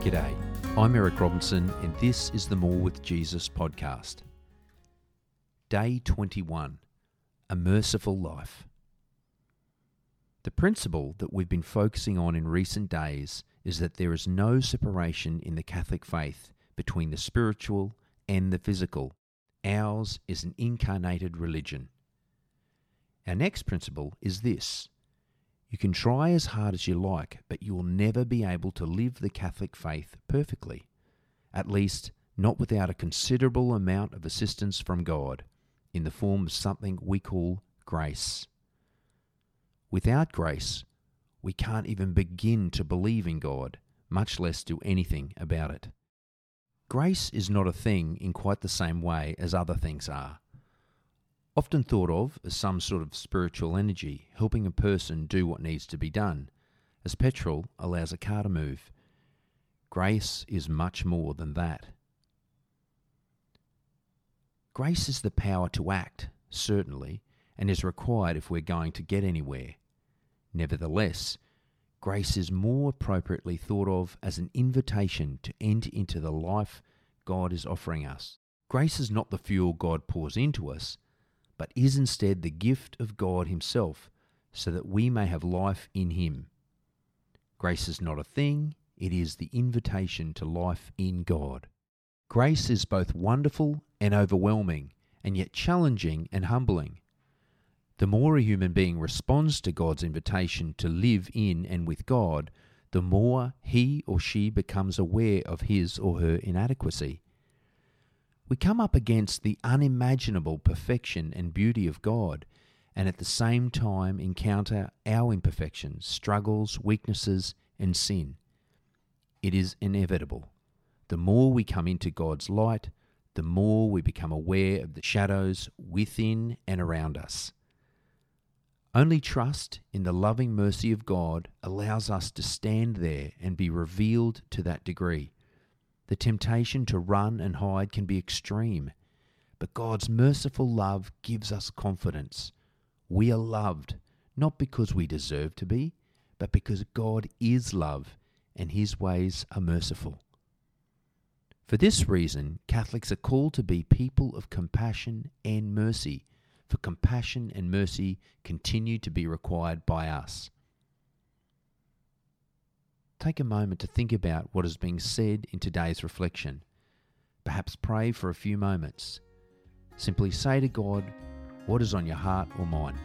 G'day, I'm Eric Robinson, and this is the More with Jesus podcast. Day 21 A Merciful Life. The principle that we've been focusing on in recent days is that there is no separation in the Catholic faith between the spiritual and the physical. Ours is an incarnated religion. Our next principle is this you can try as hard as you like, but you will never be able to live the Catholic faith perfectly, at least not without a considerable amount of assistance from God in the form of something we call grace. Without grace, we can't even begin to believe in God, much less do anything about it. Grace is not a thing in quite the same way as other things are often thought of as some sort of spiritual energy helping a person do what needs to be done, as petrol allows a car to move. Grace is much more than that. Grace is the power to act, certainly, and is required if we're going to get anywhere. Nevertheless, grace is more appropriately thought of as an invitation to enter into the life God is offering us. Grace is not the fuel God pours into us, but is instead the gift of God Himself, so that we may have life in Him. Grace is not a thing, it is the invitation to life in God. Grace is both wonderful and overwhelming, and yet challenging and humbling. The more a human being responds to God's invitation to live in and with God, the more he or she becomes aware of his or her inadequacy we come up against the unimaginable perfection and beauty of God, and at the same time encounter our imperfections, struggles, weaknesses, and sin. It is inevitable. The more we come into God's light, the more we become aware of the shadows within and around us. Only trust in the loving mercy of God allows us to stand there and be revealed to that degree. The temptation to run and hide can be extreme, but God's merciful love gives us confidence. We are loved, not because we deserve to be, but because God is love and his ways are merciful. For this reason, Catholics are called to be people of compassion and mercy, for compassion and mercy continue to be required by us. Take a moment to think about what is being said in today's reflection. Perhaps pray for a few moments. Simply say to God what is on your heart or mind.